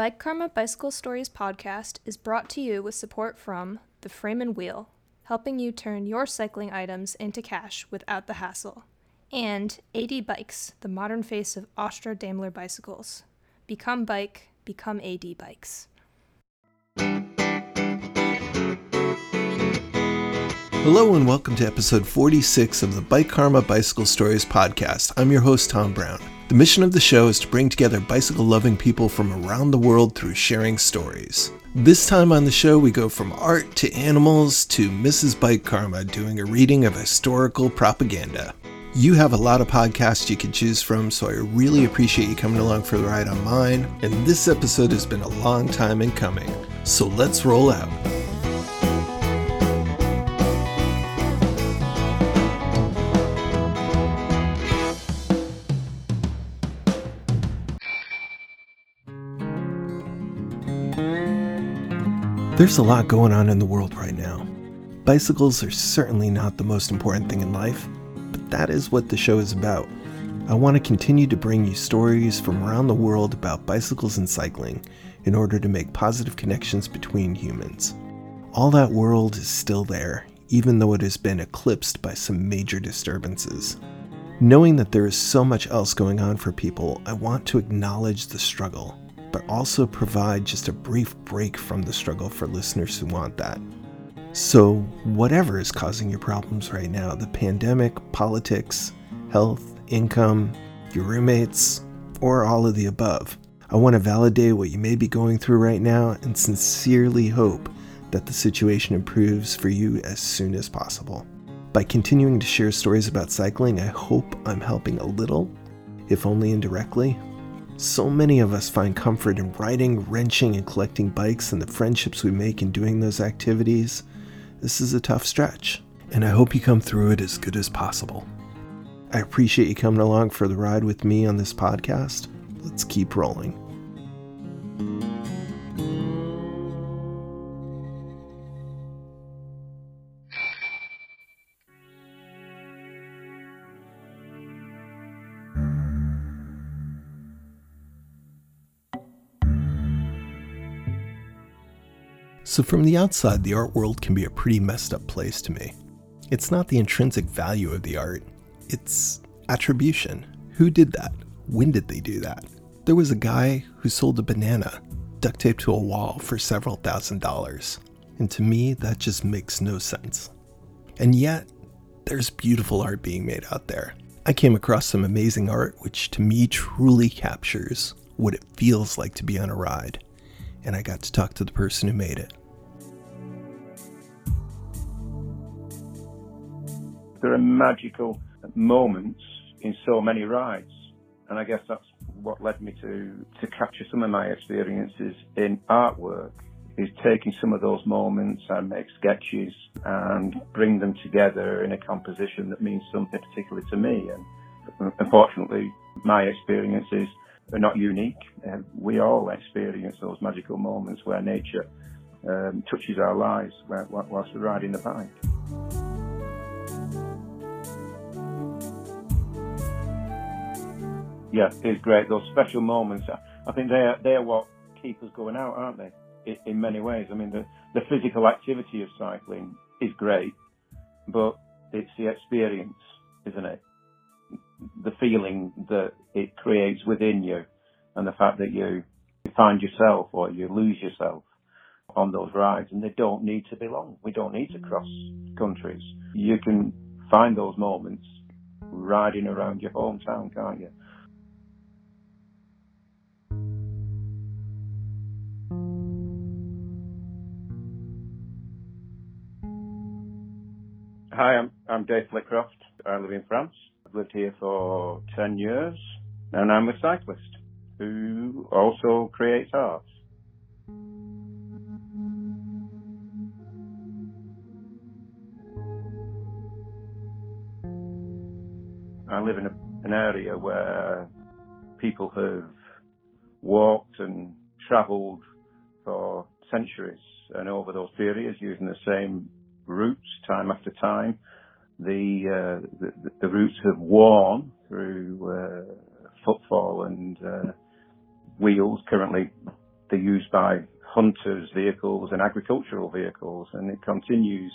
Bike Karma Bicycle Stories podcast is brought to you with support from the Frame and Wheel, helping you turn your cycling items into cash without the hassle, and AD Bikes, the modern face of Austro Daimler bicycles. Become bike, become AD Bikes. Hello and welcome to episode 46 of the Bike Karma Bicycle Stories podcast. I'm your host, Tom Brown. The mission of the show is to bring together bicycle loving people from around the world through sharing stories. This time on the show, we go from art to animals to Mrs. Bike Karma doing a reading of historical propaganda. You have a lot of podcasts you can choose from, so I really appreciate you coming along for the ride on mine. And this episode has been a long time in coming, so let's roll out. There's a lot going on in the world right now. Bicycles are certainly not the most important thing in life, but that is what the show is about. I want to continue to bring you stories from around the world about bicycles and cycling in order to make positive connections between humans. All that world is still there, even though it has been eclipsed by some major disturbances. Knowing that there is so much else going on for people, I want to acknowledge the struggle but also provide just a brief break from the struggle for listeners who want that. So, whatever is causing your problems right now the pandemic, politics, health, income, your roommates, or all of the above I want to validate what you may be going through right now and sincerely hope that the situation improves for you as soon as possible. By continuing to share stories about cycling, I hope I'm helping a little, if only indirectly, so many of us find comfort in riding, wrenching, and collecting bikes and the friendships we make in doing those activities. This is a tough stretch, and I hope you come through it as good as possible. I appreciate you coming along for the ride with me on this podcast. Let's keep rolling. So, from the outside, the art world can be a pretty messed up place to me. It's not the intrinsic value of the art, it's attribution. Who did that? When did they do that? There was a guy who sold a banana duct taped to a wall for several thousand dollars. And to me, that just makes no sense. And yet, there's beautiful art being made out there. I came across some amazing art which to me truly captures what it feels like to be on a ride. And I got to talk to the person who made it. There are magical moments in so many rides. And I guess that's what led me to, to capture some of my experiences in artwork is taking some of those moments and make sketches and bring them together in a composition that means something particularly to me. And unfortunately, my experiences are not unique. We all experience those magical moments where nature um, touches our lives whilst we're riding the bike. Yeah, it's great. Those special moments, I think they're they're what keep us going out, aren't they? In, in many ways. I mean, the the physical activity of cycling is great, but it's the experience, isn't it? The feeling that it creates within you, and the fact that you find yourself or you lose yourself on those rides, and they don't need to be long. We don't need to cross countries. You can find those moments riding around your hometown, can't you? Hi, I'm, I'm Dave Flitcroft. I live in France. I've lived here for 10 years and I'm a cyclist who also creates art. I live in a, an area where people have walked and travelled for centuries and over those periods using the same routes time after time. The, uh, the, the routes have worn through uh, footfall and uh, wheels. Currently, they're used by hunters' vehicles and agricultural vehicles, and it continues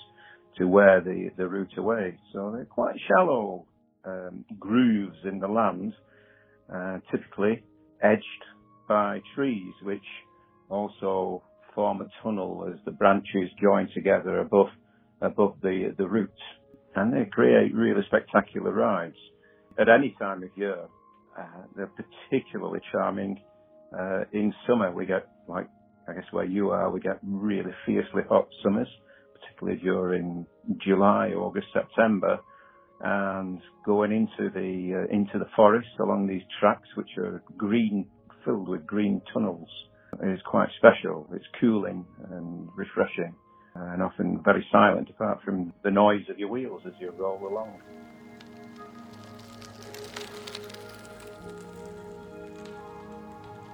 to wear the, the route away. So they're quite shallow um, grooves in the land, uh, typically edged by trees, which also form a tunnel as the branches join together above above the the roots, and they create really spectacular rides. At any time of year, uh, they're particularly charming. Uh, in summer, we get like I guess where you are, we get really fiercely hot summers, particularly during July, August, September, and going into the uh, into the forest along these tracks, which are green, filled with green tunnels, is quite special. It's cooling and refreshing, Uh, and often very silent, apart from the noise of your wheels as you roll along.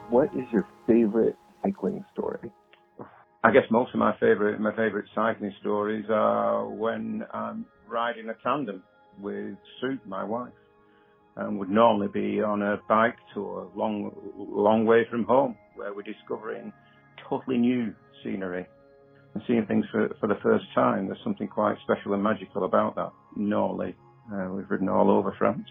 What is your favorite cycling story? I guess most of my favorite my favorite cycling stories are when I'm riding a tandem with Sue, my wife, and would normally be on a bike tour long long way from home, where we're discovering totally new scenery and seeing things for for the first time. There's something quite special and magical about that. Normally, uh, we've ridden all over France.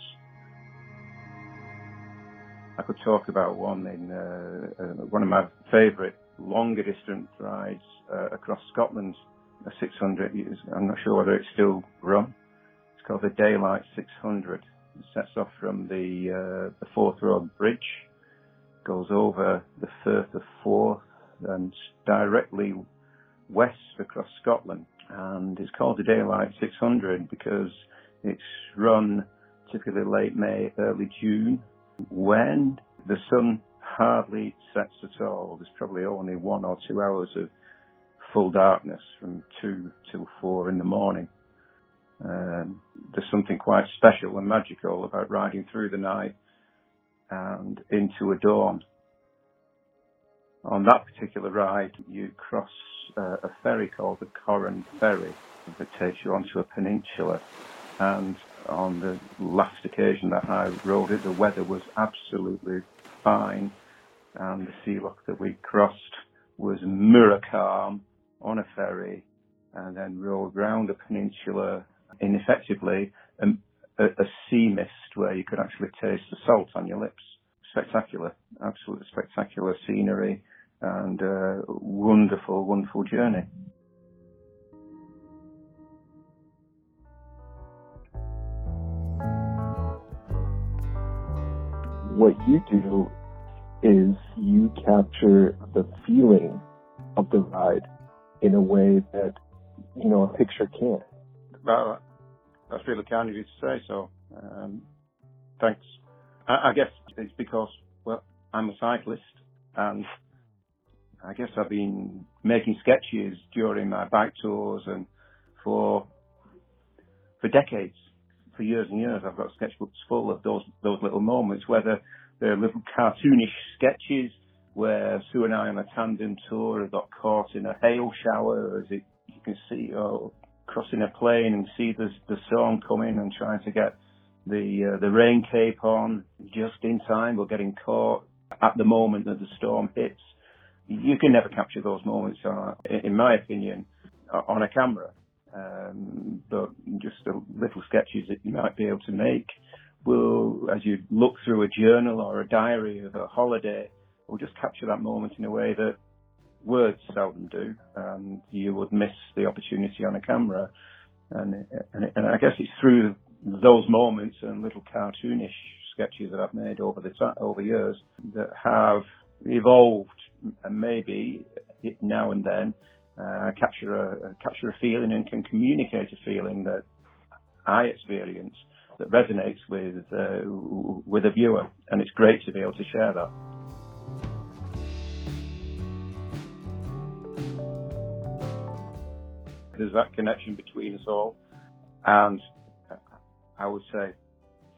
I could talk about one in uh, uh, one of my favourite longer distance rides uh, across Scotland, a 600. I'm not sure whether it's still run. It's called the Daylight 600. It sets off from the uh, the Forth Road Bridge, goes over the Firth of Forth and directly west across Scotland. And it's called the Daylight 600 because it's run typically late May, early June, when the sun hardly sets at all. There's probably only one or two hours of full darkness from two till four in the morning. Um, there's something quite special and magical about riding through the night and into a dawn. On that particular ride, you cross uh, a ferry called the Corran Ferry that takes you onto a peninsula and on the last occasion that I rode it, the weather was absolutely fine, and the sea loch that we crossed was mirror calm on a ferry, and then rode round a peninsula in effectively a, a, a sea mist where you could actually taste the salt on your lips. Spectacular, absolutely spectacular scenery, and uh, wonderful, wonderful journey. what you do is you capture the feeling of the ride in a way that, you know, a picture can't. Well, that's really kind of you to say so. Um, thanks. I, I, guess it's because, well, I'm a cyclist and I guess I've been making sketches during my bike tours and for, for decades for years and years. I've got sketchbooks full of those those little moments, whether they're little cartoonish sketches where Sue and I on a tandem tour have got caught in a hail shower, as it, you can see, or crossing a plain and see the the storm coming and trying to get the uh, the rain cape on just in time, or getting caught at the moment that the storm hits. You can never capture those moments, uh, in my opinion, on a camera. Um, but just little sketches that you might be able to make will, as you look through a journal or a diary of a holiday, will just capture that moment in a way that words seldom do, and you would miss the opportunity on a camera. And, and, and I guess it's through those moments and little cartoonish sketches that I've made over the over years that have evolved and maybe now and then uh, capture a capture a feeling and can communicate a feeling that I experience that resonates with uh, with a viewer, and it's great to be able to share that. There's that connection between us all, and I would say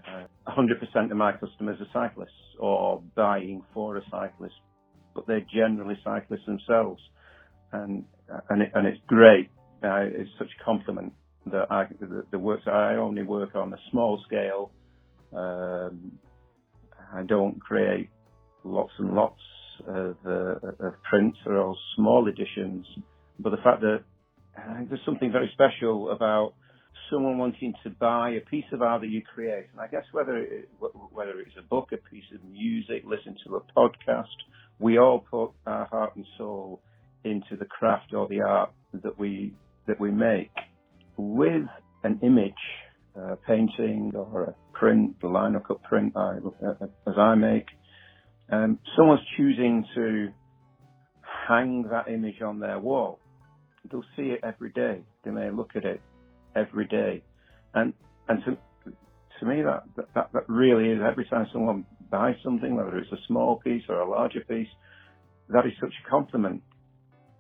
uh, 100% of my customers are cyclists or buying for a cyclist, but they're generally cyclists themselves and and, it, and it's great. Uh, it's such a compliment that I the, the work I only work on a small scale. Um, I don't create lots and lots of, uh, of prints or all small editions, but the fact that think there's something very special about someone wanting to buy a piece of art that you create. And I guess whether it, whether it's a book, a piece of music, listen to a podcast, we all put our heart and soul into the craft or the art that we that we make. With an image, a painting or a print, a lino cut print, I, as I make, um, someone's choosing to hang that image on their wall. They'll see it every day. They may look at it every day. And, and to, to me, that, that, that really is every time someone buys something, whether it's a small piece or a larger piece, that is such a compliment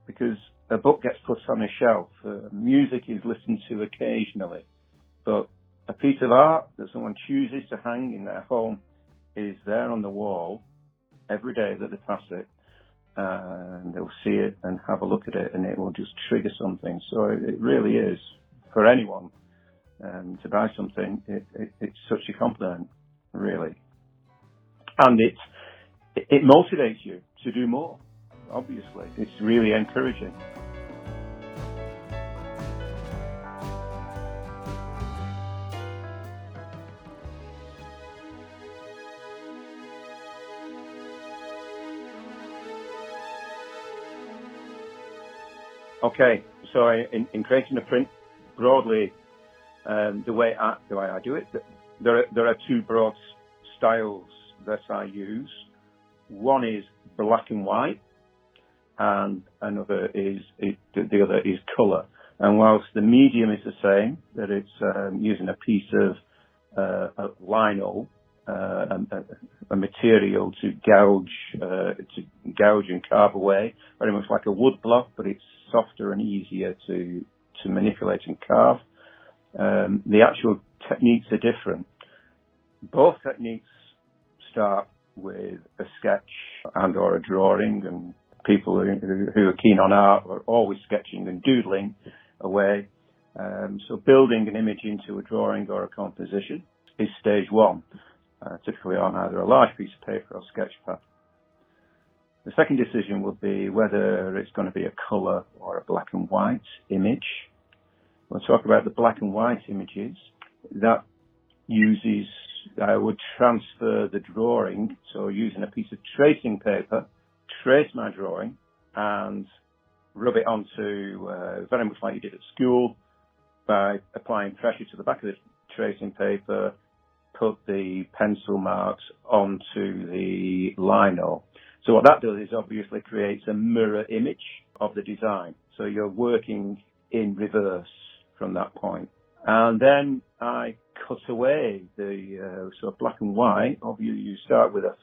because a book gets put on a shelf, uh, music is listened to occasionally, but a piece of art that someone chooses to hang in their home is there on the wall every day that they pass it, and they'll see it and have a look at it, and it will just trigger something. So it really is for anyone um, to buy something, it, it, it's such a compliment, really. And it, it motivates you to do more, obviously. It's really encouraging. Okay, so in, in creating a print, broadly um, the way I the way I do it. There are, there are two broad styles that I use. One is black and white, and another is it, the other is color. And whilst the medium is the same, that it's um, using a piece of uh, a lino, uh, a, a, material to gouge uh, to gouge and carve away, very much like a wood block, but it's softer and easier to to manipulate and carve. Um, the actual techniques are different. Both techniques start with a sketch and or a drawing and people who, who are keen on art are always sketching and doodling away. Um, so building an image into a drawing or a composition is stage one, uh, typically on either a large piece of paper or sketch pad. The second decision will be whether it's going to be a colour or a black and white image. We'll talk about the black and white images. That uses, I would transfer the drawing, so using a piece of tracing paper, trace my drawing and rub it onto, uh, very much like you did at school, by applying pressure to the back of the tracing paper, put the pencil marks onto the lino. So what that does is obviously creates a mirror image of the design. So you're working in reverse from that point. And then I cut away the uh, sort of black and white. Obviously, you start with a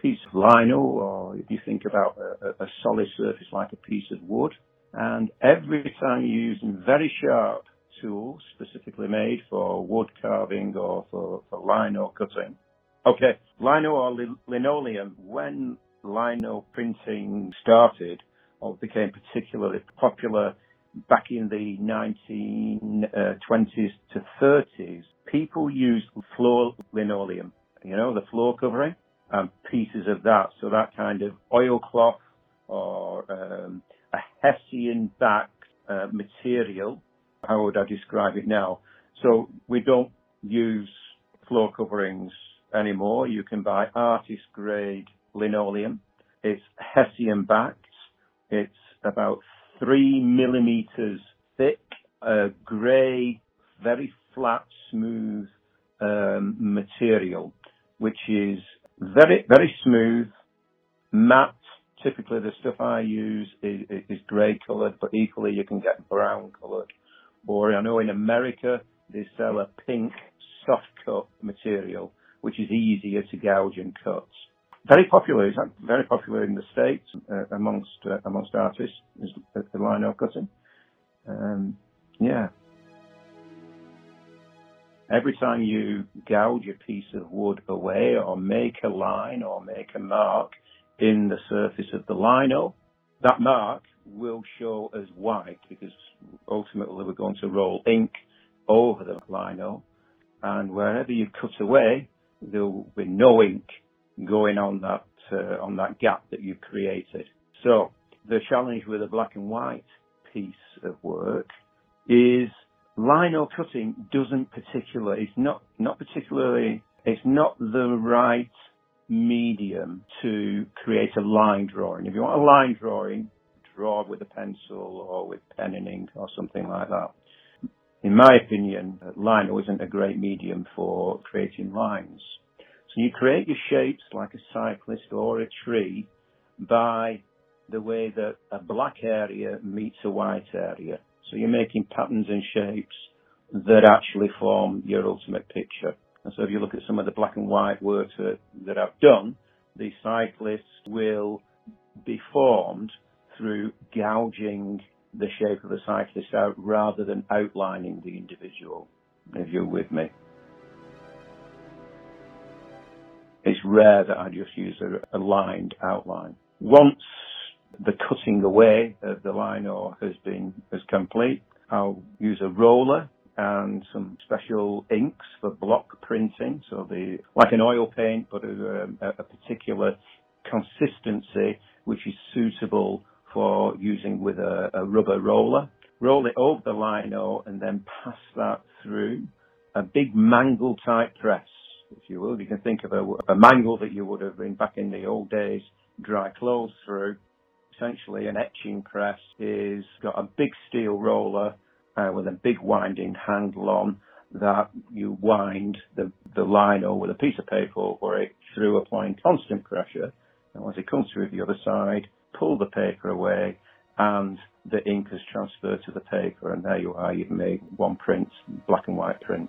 piece of lino, or if you think about a, a solid surface like a piece of wood. And every time you use very sharp tools specifically made for wood carving or for, for lino cutting. Okay, lino or linoleum, when lino printing started or became particularly popular back in the 1920s uh, to 30s, people used floor linoleum, you know, the floor covering, and pieces of that. So that kind of oilcloth or um, a Hessian backed uh, material. How would I describe it now? So we don't use floor coverings anymore. You can buy artist grade linoleum. It's Hessian backed. It's about three millimeters thick, a grey, very flat, smooth um, material, which is very, very smooth, matte. Typically, the stuff I use is, is grey coloured, but equally you can get brown coloured. Or I know in America they sell a pink soft cut material, which is easier to gouge and cut very popular. It's very popular in the states uh, amongst uh, amongst artists. Is the lino cutting. Um, yeah. Every time you gouge a piece of wood away, or make a line, or make a mark in the surface of the lino, that mark will show as white because ultimately we're going to roll ink over the lino, and wherever you cut away, there will be no ink going on that uh, on that gap that you've created. So the challenge with a black and white piece of work is lino cutting doesn't particularly, it's not, not particularly, it's not the right medium to create a line drawing. If you want a line drawing, draw with a pencil or with pen and ink or something like that. In my opinion, lino isn't a great medium for creating lines. So you create your shapes like a cyclist or a tree by the way that a black area meets a white area. So you're making patterns and shapes that actually form your ultimate picture. And so if you look at some of the black and white works that, that I've done, the cyclists will be formed through gouging the shape of the cyclist out rather than outlining the individual, if you're with me. It's rare that I just use a, a lined outline. Once the cutting away of the lino has been is complete, I'll use a roller and some special inks for block printing. So the like an oil paint, but um, a, a particular consistency which is suitable for using with a, a rubber roller. Roll it over the lino and then pass that through a big mangle type press, if you will. You can think of a, a mangle that you would have been back in the old days, dry clothes through. Essentially, an etching press is got a big steel roller uh, with a big winding handle on that you wind the, the lino with a piece of paper over it through applying constant pressure. And as it comes through the other side, pull the paper away and the ink is transferred to the paper and there you are, you've made one print, black and white print.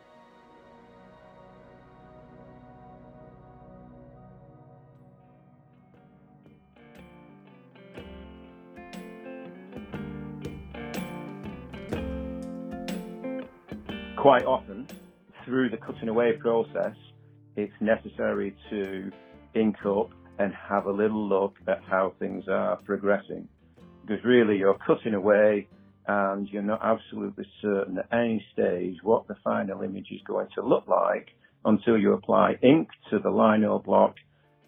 Quite often, through the cutting away process, it's necessary to ink up and have a little look at how things are progressing. Because really you're cutting away and you're not absolutely certain at any stage what the final image is going to look like until you apply ink to the lino block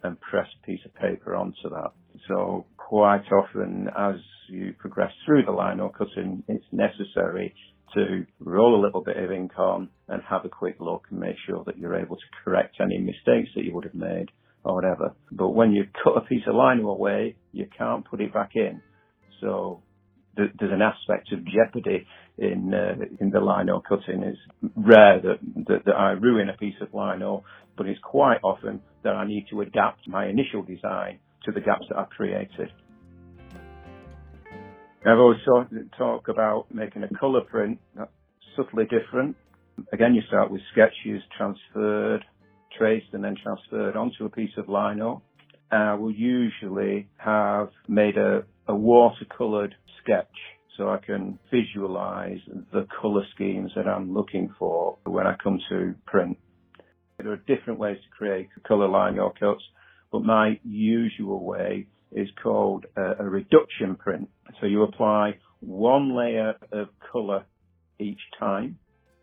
and press a piece of paper onto that. So quite often as you progress through the lino cutting, it's necessary to roll a little bit of ink on and have a quick look and make sure that you're able to correct any mistakes that you would have made or whatever. But when you cut a piece of lino away, you can't put it back in. So th- there's an aspect of jeopardy in uh, in the lino cutting. It's rare that, that, that I ruin a piece of lino, but it's quite often that I need to adapt my initial design to the gaps that I've created. I've always talk, about making a colour print that's subtly different. Again, you start with sketches transferred traced and then transferred onto a piece of lino. I will usually have made a, a watercoloured sketch so I can visualize the colour schemes that I'm looking for when I come to print. There are different ways to create colour lino cuts, but my usual way is called a, a reduction print. So you apply one layer of colour each time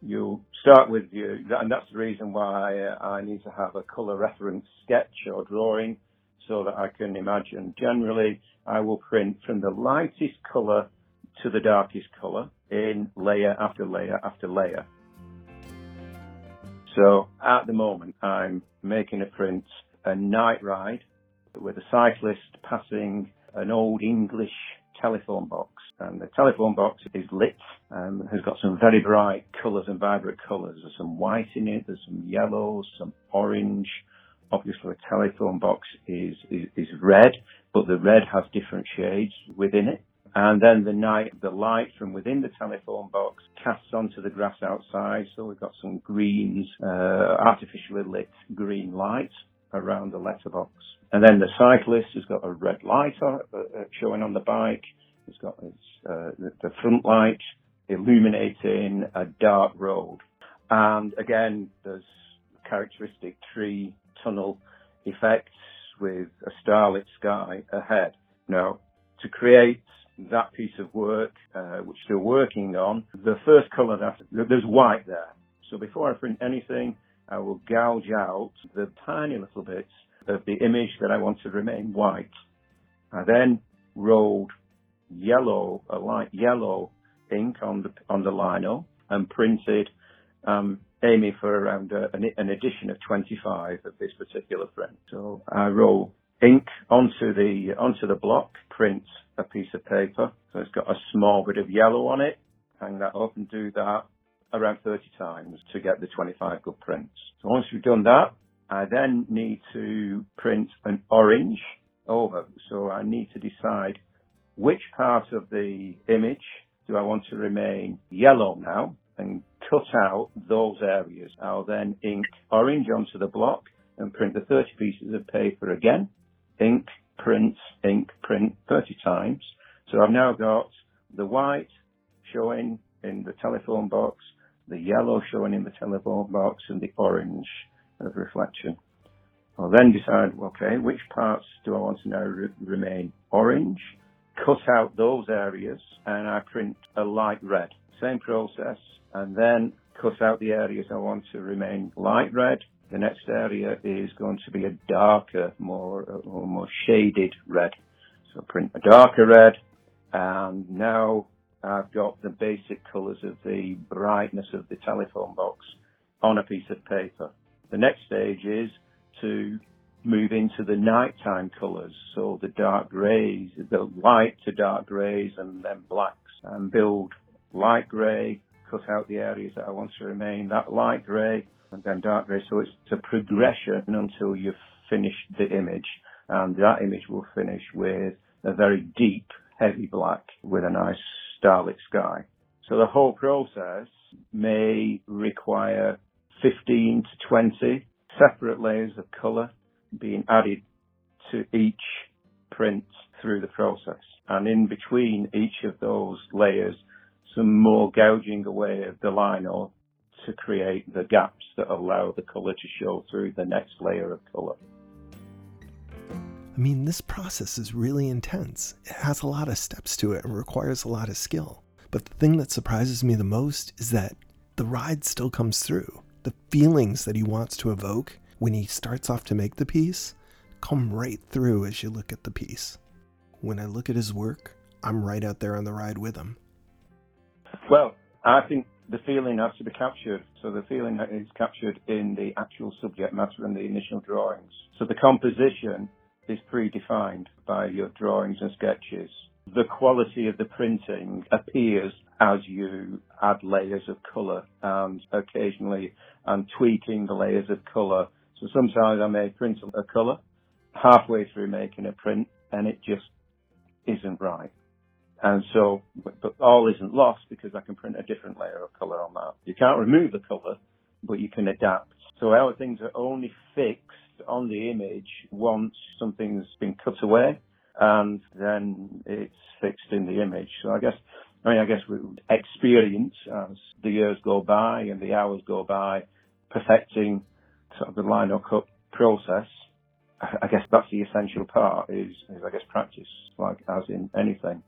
you start with you, and that's the reason why uh, I need to have a color reference sketch or drawing so that I can imagine. Generally, I will print from the lightest color to the darkest color in layer after layer after layer. So at the moment, I'm making a print, a night ride with a cyclist passing an old English telephone box. And the telephone box is lit and has got some very bright colours and vibrant colours. There's some white in it, there's some yellow, some orange. Obviously the telephone box is, is, is red, but the red has different shades within it. And then the night, the light from within the telephone box casts onto the grass outside. So we've got some greens, uh, artificially lit green light around the letterbox. And then the cyclist has got a red light uh, uh, showing on the bike. It's got its, uh, the front light illuminating a dark road. And again, there's characteristic tree tunnel effects with a starlit sky ahead. Now, to create that piece of work, uh, which they're working on, the first colour that, there's white there. So before I print anything, I will gouge out the tiny little bits of the image that I want to remain white. I then rolled yellow, a light yellow ink on the on the lino and printed, um, aiming for around a, an, an addition of 25 of this particular print. So I roll ink onto the onto the block, print a piece of paper. So it's got a small bit of yellow on it. Hang that up and do that around 30 times to get the 25 good prints. So once we've done that, I then need to print an orange over. So I need to decide which part of the image do I want to remain yellow now and cut out those areas. I'll then ink orange onto the block and print the 30 pieces of paper again. Ink, print, ink, print 30 times. So I've now got the white showing in the telephone box, the yellow showing in the telephone box, and the orange of reflection. I'll then decide, okay, which parts do I want to now re- remain orange? Cut out those areas and I print a light red. Same process. And then cut out the areas I want to remain light red. The next area is going to be a darker, more, or more shaded red. So print a darker red. And now I've got the basic colours of the brightness of the telephone box on a piece of paper. The next stage is to move into the nighttime colours, so the dark greys, the light to dark greys and then blacks, and build light grey, cut out the areas that I want to remain that light grey, and then dark grey. So it's a progression until you've finished the image, and that image will finish with a very deep, heavy black with a nice starlit sky. So the whole process may require 15 to 20 separate layers of colour being added to each print through the process. And in between each of those layers, some more gouging away of the lino to create the gaps that allow the colour to show through the next layer of colour. I mean, this process is really intense. It has a lot of steps to it and requires a lot of skill. But the thing that surprises me the most is that the ride still comes through. The feelings that he wants to evoke when he starts off to make the piece come right through as you look at the piece. When I look at his work, I'm right out there on the ride with him. Well, I think the feeling has to be captured. So the feeling is captured in the actual subject matter and the initial drawings. So the composition is predefined by your drawings and sketches. The quality of the printing appears as you add layers of colour and occasionally I'm tweaking the layers of colour so sometimes I may print a colour halfway through making a print and it just isn't right. And so, but all isn't lost because I can print a different layer of colour on that. You can't remove the colour, but you can adapt. So our things are only fixed on the image once something's been cut away and then it's fixed in the image. So I guess, I mean, I guess we experience as the years go by and the hours go by, perfecting sort of the lino cut process, I guess that's the essential part is, is I guess practice, like as in anything.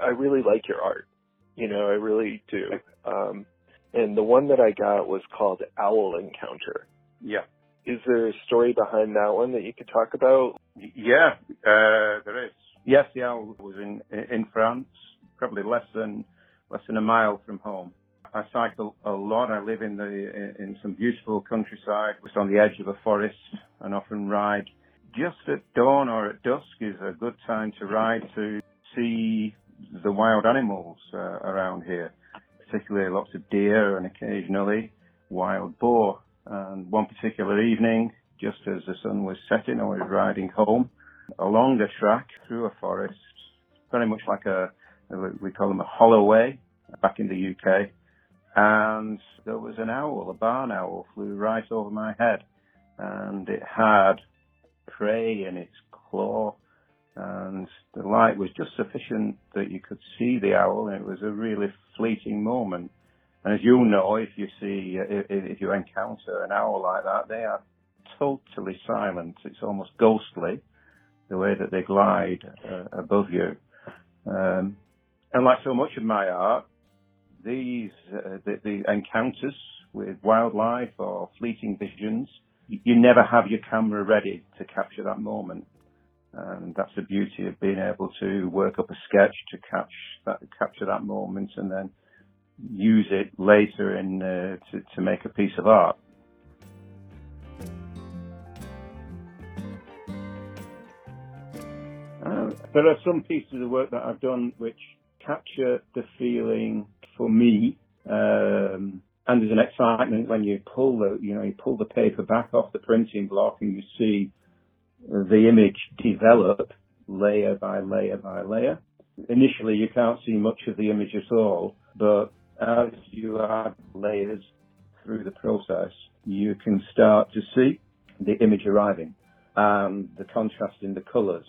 I really like your art. You know, I really do. Um, and the one that I got was called Owl Encounter. Yeah. Is there a story behind that one that you could talk about? Yeah, uh, there is. Yes, the owl was in in France, probably less than less than a mile from home. I cycle a lot. I live in the in some beautiful countryside, just on the edge of a forest, and often ride just at dawn or at dusk is a good time to ride to see the wild animals uh, around here, particularly lots of deer and occasionally wild boar. And one particular evening, just as the sun was setting, I was riding home along a track through a forest, very much like a, we call them a holloway back in the UK and there was an owl, a barn owl, flew right over my head, and it had prey in its claw, and the light was just sufficient that you could see the owl, and it was a really fleeting moment. And as you know, if you see, if, if you encounter an owl like that, they are totally silent. It's almost ghostly, the way that they glide uh, above you. Um, and like so much of my art, these uh, the, the, encounters with wildlife or fleeting visions you never have your camera ready to capture that moment. And that's the beauty of being able to work up a sketch to catch that, capture that moment and then use it later in, uh, to, to make a piece of art. Uh, there are some pieces of work that I've done which capture the feeling for me um, and there's an excitement when you pull the, you know, you pull the paper back off the printing block and you see the image develop layer by layer by layer. Initially, you can't see much of the image at all, but as you add layers through the process, you can start to see the image arriving and the contrast in the colours.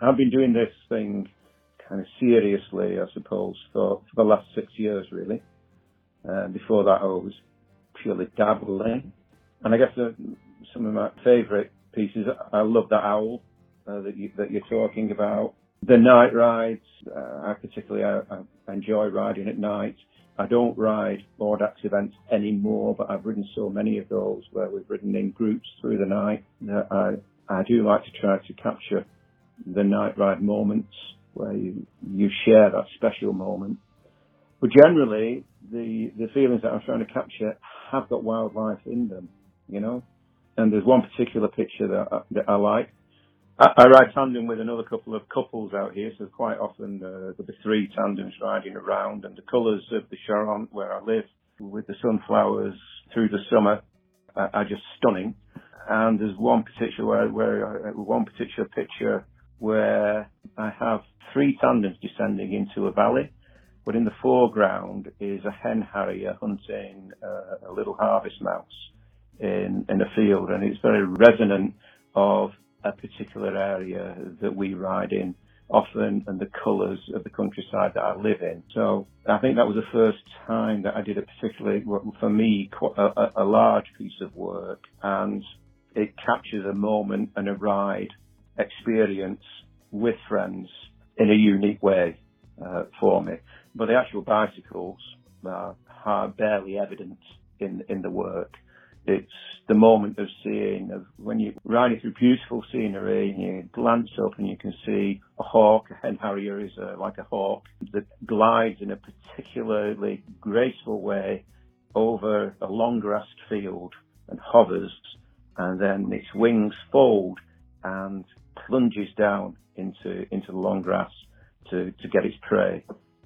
I've been doing this thing kind of seriously, I suppose, for, for the last six years, really. Uh, before that, I was purely dabbling. And I guess uh, some of my favourite pieces, I love that owl uh, that, you, that you're talking about. The night rides, uh, I particularly I, I enjoy riding at night. I don't ride Audax events anymore, but I've ridden so many of those where we've ridden in groups through the night that I, I do like to try to capture the night ride moments where you, you share that special moment. But generally, the, the feelings that I'm trying to capture have got wildlife in them, you know? And there's one particular picture that I, that I like. I, I ride tandem with another couple of couples out here, so quite often uh, there'll be three tandems riding around, and the colours of the Charente where I live, with the sunflowers through the summer, are, are just stunning. And there's one particular where, where one particular picture where I have three tandems descending into a valley, but in the foreground is a hen harrier hunting uh, a little harvest mouse in, in a field, and it's very resonant of a particular area that we ride in often and the colours of the countryside that I live in. So I think that was the first time that I did a particularly, for me, a, a large piece of work and it captures a moment and a ride experience with friends in a unique way uh, for me. But the actual bicycles are barely evident in in the work. It's the moment of seeing of when you're riding through beautiful scenery and you glance up and you can see a hawk. A hen harrier is uh, like a hawk that glides in a particularly graceful way over a long grassed field and hovers, and then its wings fold and plunges down into into the long grass to to get its prey.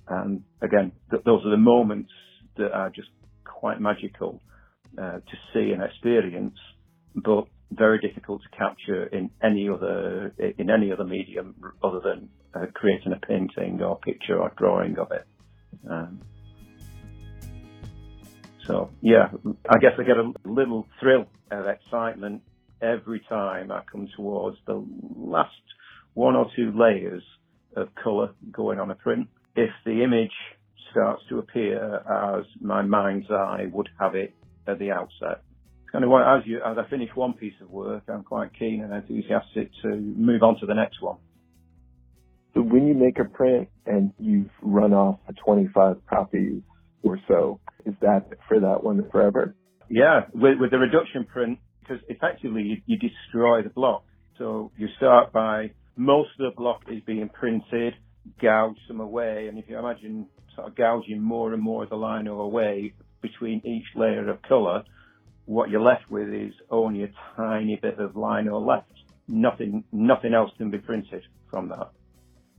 And again, th- those are the moments that are just quite magical uh, to see and experience, but very difficult to capture in any other in any other medium other than uh, creating a painting or picture or drawing of it. Um, so yeah, I guess I get a little thrill of excitement every time I come towards the last one or two layers of colour going on a print. If the image starts to appear as my mind's eye would have it at the outset. Kind of as you, as I finish one piece of work, I'm quite keen and enthusiastic to move on to the next one. So when you make a print and you've run off a 25 copies or so, is that for that one forever? Yeah, with, with the reduction print, because effectively you, you destroy the block. So you start by most of the block is being printed, gouge some away, and if you imagine sort of gouging more and more of the lino away between each layer of colour, what you're left with is only a tiny bit of lino left. Nothing, nothing else can be printed from that.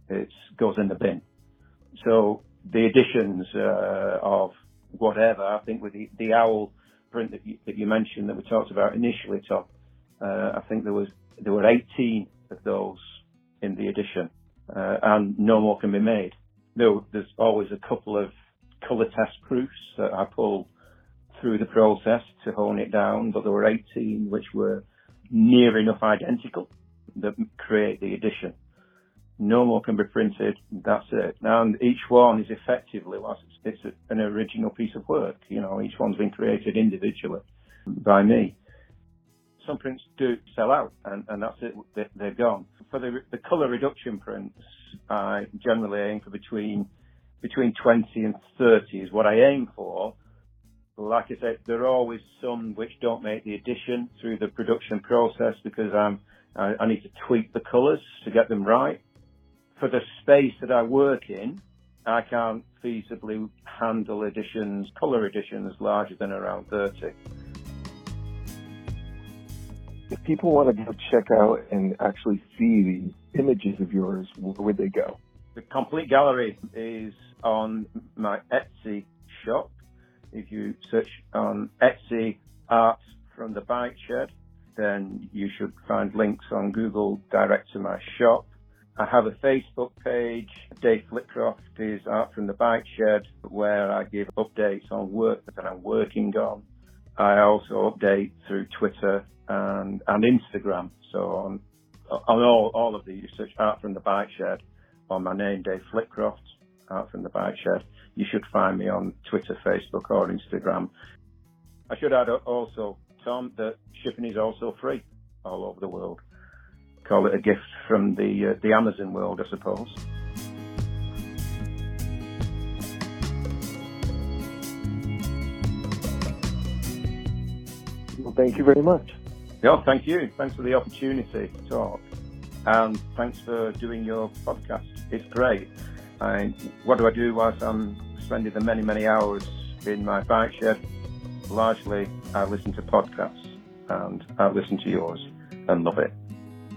It goes in the bin. So the additions uh, of whatever, I think with the, the owl print that you, that you mentioned that we talked about initially, Tom, uh, I think there was there were 18 of those in the edition, uh, and no more can be made. There's always a couple of colour test proofs that I pull through the process to hone it down, but there were 18 which were near enough identical that create the edition. No more can be printed. That's it. And each one is effectively, well, it's, it's an original piece of work. You know, each one's been created individually by me. Some prints do sell out, and, and that's it. They're gone. For the, the colour reduction prints, I generally aim for between between 20 and 30 is what I aim for. like I said, there are always some which don't make the edition through the production process because I, I need to tweak the colours to get them right. For the space that I work in, I can't feasibly handle editions, colour editions larger than around 30. If people want to go check out and actually see the images of yours, where would they go? The complete gallery is on my Etsy shop. If you search on Etsy art from the bike shed, then you should find links on Google direct to my shop. I have a Facebook page, Dave Flitcroft is Art from the Bike Shed, where I give updates on work that I'm working on. I also update through Twitter and, and Instagram. So on, on all, all of these, search Art from the Bike Shed or my name, Dave Flitcroft, Art from the Bike Shed. You should find me on Twitter, Facebook or Instagram. I should add also, Tom, that shipping is also free all over the world call it a gift from the uh, the Amazon world, I suppose. Well, thank you very much. Yeah, thank you. Thanks for the opportunity to talk, and thanks for doing your podcast. It's great. And what do I do whilst I'm spending the many many hours in my bike shed? Largely, I listen to podcasts, and I listen to yours and love it.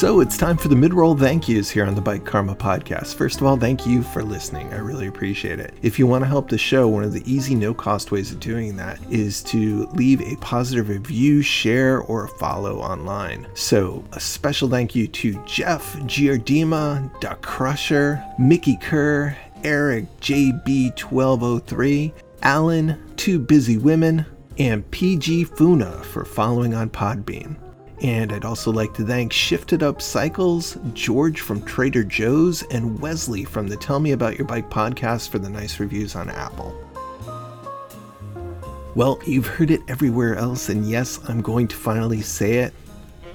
So it's time for the mid-roll thank yous here on the Bike Karma podcast. First of all, thank you for listening. I really appreciate it. If you want to help the show, one of the easy no-cost ways of doing that is to leave a positive review, share, or follow online. So a special thank you to Jeff Giardima, Duck Crusher, Mickey Kerr, Eric JB1203, Alan, Two Busy Women, and PG Funa for following on Podbean. And I'd also like to thank Shifted Up Cycles, George from Trader Joe's, and Wesley from the Tell Me About Your Bike podcast for the nice reviews on Apple. Well, you've heard it everywhere else, and yes, I'm going to finally say it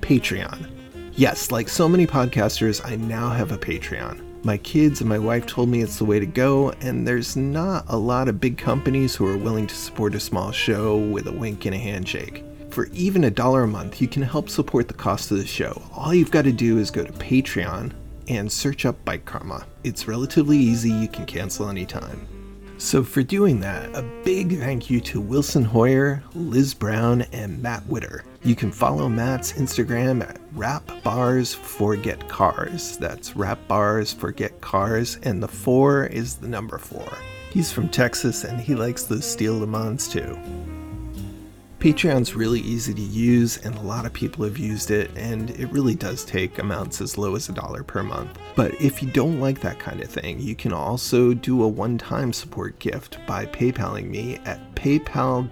Patreon. Yes, like so many podcasters, I now have a Patreon. My kids and my wife told me it's the way to go, and there's not a lot of big companies who are willing to support a small show with a wink and a handshake. For even a dollar a month, you can help support the cost of the show. All you've got to do is go to Patreon and search up Bike Karma. It's relatively easy, you can cancel anytime. So, for doing that, a big thank you to Wilson Hoyer, Liz Brown, and Matt Witter. You can follow Matt's Instagram at Rap Bars Forget Cars. That's Rap Bars Forget Cars, and the four is the number four. He's from Texas and he likes those steel Le Mans too. Patreon's really easy to use, and a lot of people have used it, and it really does take amounts as low as a dollar per month. But if you don't like that kind of thing, you can also do a one time support gift by PayPaling me at paypal.me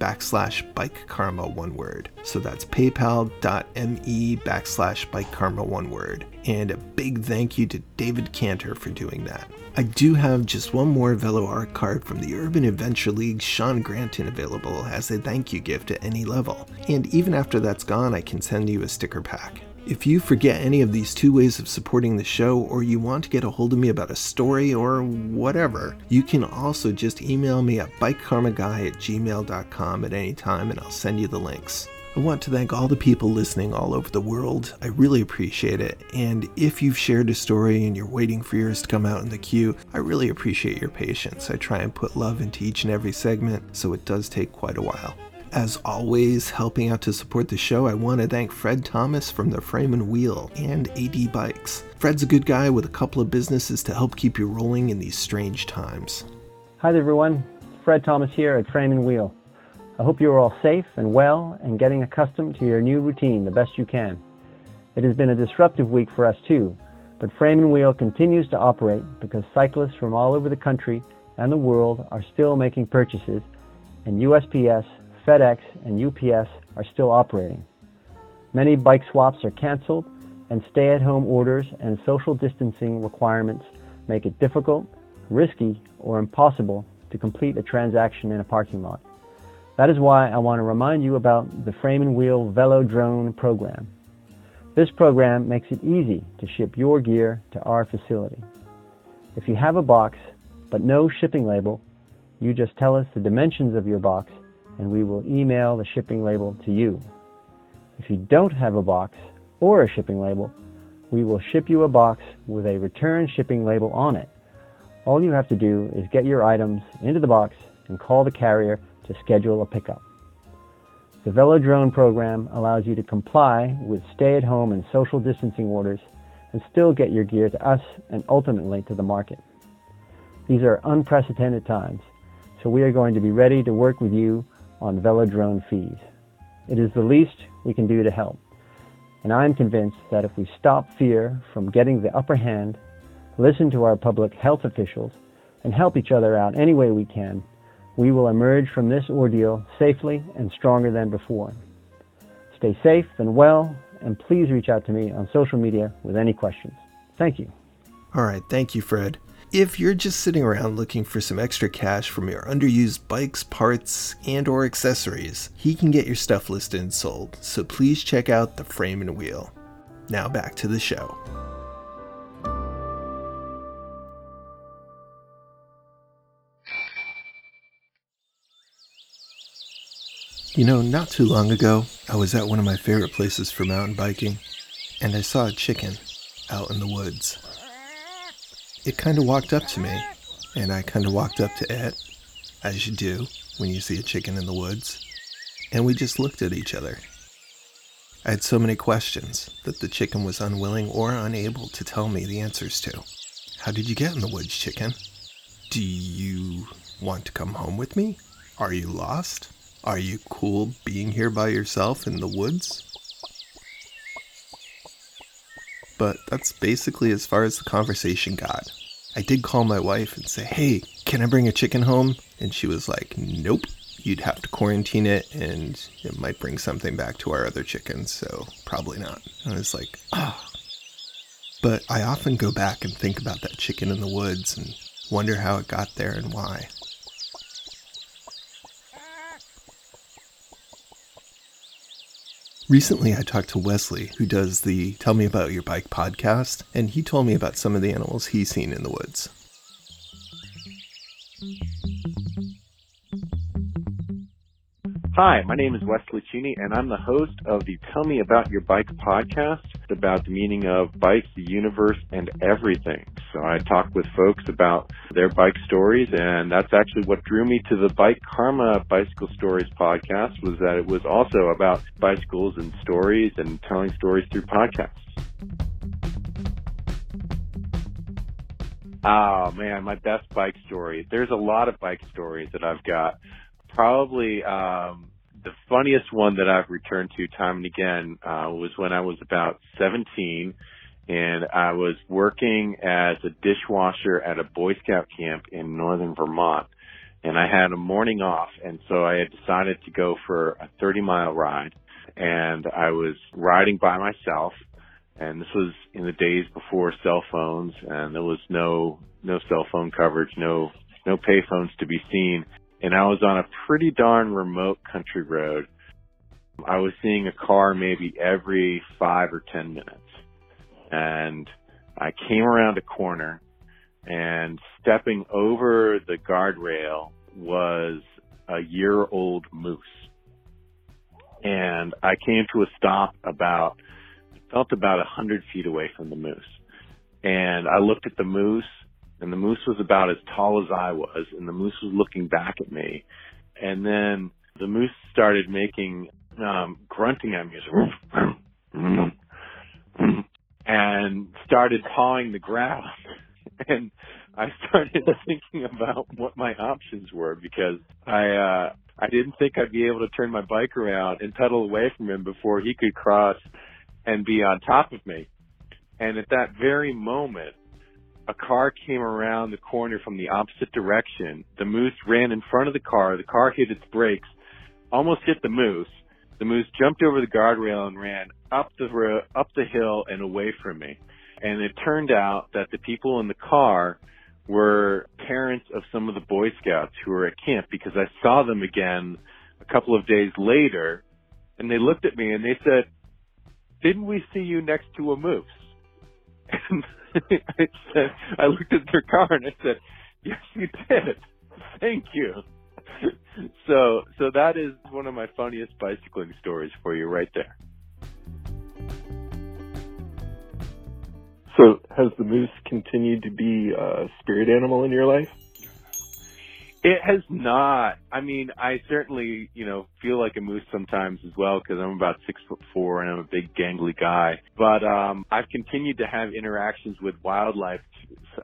backslash bike karma one word. So that's paypal.me backslash bike karma one word. And a big thank you to David Cantor for doing that. I do have just one more Velo art card from the Urban Adventure League Shawn Granton available as a thank you gift at any level. And even after that's gone, I can send you a sticker pack. If you forget any of these two ways of supporting the show, or you want to get a hold of me about a story or whatever, you can also just email me at bikekarmaguy at gmail.com at any time and I'll send you the links. I want to thank all the people listening all over the world. I really appreciate it. And if you've shared a story and you're waiting for yours to come out in the queue, I really appreciate your patience. I try and put love into each and every segment, so it does take quite a while. As always, helping out to support the show, I want to thank Fred Thomas from the Frame and Wheel and Aegis Bikes. Fred's a good guy with a couple of businesses to help keep you rolling in these strange times. Hi everyone. Fred Thomas here at Frame and Wheel. I hope you are all safe and well and getting accustomed to your new routine the best you can. It has been a disruptive week for us too, but Frame and Wheel continues to operate because cyclists from all over the country and the world are still making purchases, and USPS, FedEx, and UPS are still operating. Many bike swaps are canceled, and stay at home orders and social distancing requirements make it difficult, risky, or impossible to complete a transaction in a parking lot. That is why I want to remind you about the Frame and Wheel Velodrone program. This program makes it easy to ship your gear to our facility. If you have a box but no shipping label, you just tell us the dimensions of your box and we will email the shipping label to you. If you don't have a box or a shipping label, we will ship you a box with a return shipping label on it. All you have to do is get your items into the box and call the carrier to schedule a pickup. The Velodrone program allows you to comply with stay-at-home and social distancing orders and still get your gear to us and ultimately to the market. These are unprecedented times, so we are going to be ready to work with you on Velodrone fees. It is the least we can do to help, and I am convinced that if we stop fear from getting the upper hand, listen to our public health officials, and help each other out any way we can, we will emerge from this ordeal safely and stronger than before. Stay safe and well, and please reach out to me on social media with any questions. Thank you. All right, thank you, Fred. If you're just sitting around looking for some extra cash from your underused bikes, parts, and or accessories, he can get your stuff listed and sold. So please check out the Frame and Wheel. Now back to the show. You know, not too long ago, I was at one of my favorite places for mountain biking, and I saw a chicken out in the woods. It kind of walked up to me, and I kind of walked up to it, as you do when you see a chicken in the woods, and we just looked at each other. I had so many questions that the chicken was unwilling or unable to tell me the answers to. How did you get in the woods, chicken? Do you want to come home with me? Are you lost? Are you cool being here by yourself in the woods? But that's basically as far as the conversation got. I did call my wife and say, hey, can I bring a chicken home? And she was like, nope, you'd have to quarantine it and it might bring something back to our other chickens, so probably not. And I was like, ah. Oh. But I often go back and think about that chicken in the woods and wonder how it got there and why. Recently, I talked to Wesley, who does the Tell Me About Your Bike podcast, and he told me about some of the animals he's seen in the woods. Hi, my name is Wesley Cheney, and I'm the host of the Tell Me About Your Bike podcast about the meaning of bikes, the universe, and everything. So I talk with folks about their bike stories, and that's actually what drew me to the Bike Karma Bicycle Stories podcast was that it was also about bicycles and stories and telling stories through podcasts. Oh man, my best bike story. There's a lot of bike stories that I've got probably um, the funniest one that I've returned to time and again uh, was when I was about 17 and I was working as a dishwasher at a Boy Scout camp in northern Vermont. And I had a morning off, and so I had decided to go for a 30 mile ride. And I was riding by myself, and this was in the days before cell phones, and there was no no cell phone coverage, no no payphones to be seen and I was on a pretty darn remote country road. I was seeing a car maybe every five or ten minutes. And I came around a corner and stepping over the guardrail was a year old moose. And I came to a stop about, felt about a hundred feet away from the moose. And I looked at the moose and the moose was about as tall as I was, and the moose was looking back at me. And then the moose started making um, grunting at me, and started pawing the ground. and I started thinking about what my options were because I uh I didn't think I'd be able to turn my bike around and pedal away from him before he could cross and be on top of me. And at that very moment, a car came around the corner from the opposite direction. The moose ran in front of the car. The car hit its brakes, almost hit the moose. The moose jumped over the guardrail and ran up the up the hill and away from me. And it turned out that the people in the car were parents of some of the Boy Scouts who were at camp because I saw them again a couple of days later and they looked at me and they said, didn't we see you next to a moose? And I said, I looked at their car and I said, yes, you did. Thank you. So, so that is one of my funniest bicycling stories for you right there. So has the moose continued to be a spirit animal in your life? It has not. I mean, I certainly, you know, feel like a moose sometimes as well because I'm about six foot four and I'm a big gangly guy. But um, I've continued to have interactions with wildlife,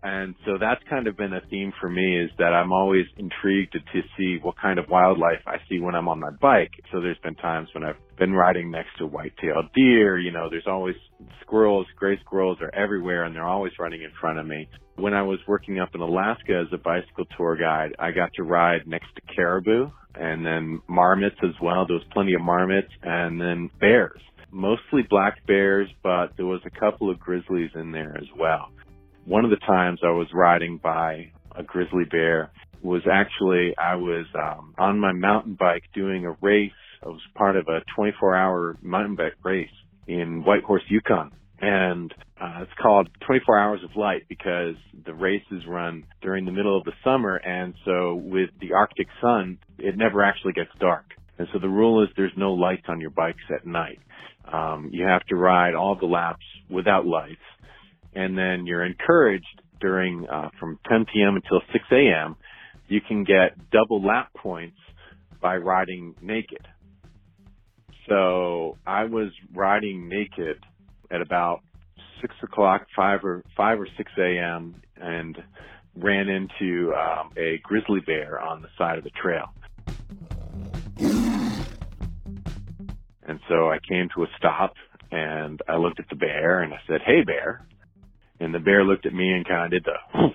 and so that's kind of been a theme for me is that I'm always intrigued to see what kind of wildlife I see when I'm on my bike. So there's been times when I've been riding next to white-tailed deer. You know, there's always squirrels, gray squirrels are everywhere, and they're always running in front of me. When I was working up in Alaska as a bicycle tour guide, I got to ride next to caribou and then marmots as well. There was plenty of marmots and then bears. Mostly black bears, but there was a couple of grizzlies in there as well. One of the times I was riding by a grizzly bear was actually I was um, on my mountain bike doing a race. I was part of a 24-hour mountain bike race in Whitehorse, Yukon, and uh, it's called 24 Hours of Light because the races run during the middle of the summer, and so with the Arctic sun, it never actually gets dark. And so the rule is there's no lights on your bikes at night. Um, you have to ride all the laps without lights, and then you're encouraged during uh, from 10 p.m. until 6 a.m. You can get double lap points by riding naked. So I was riding naked at about six o'clock, five or five or six a.m. and ran into um, a grizzly bear on the side of the trail. And so I came to a stop and I looked at the bear and I said, "Hey, bear." And the bear looked at me and kind of did the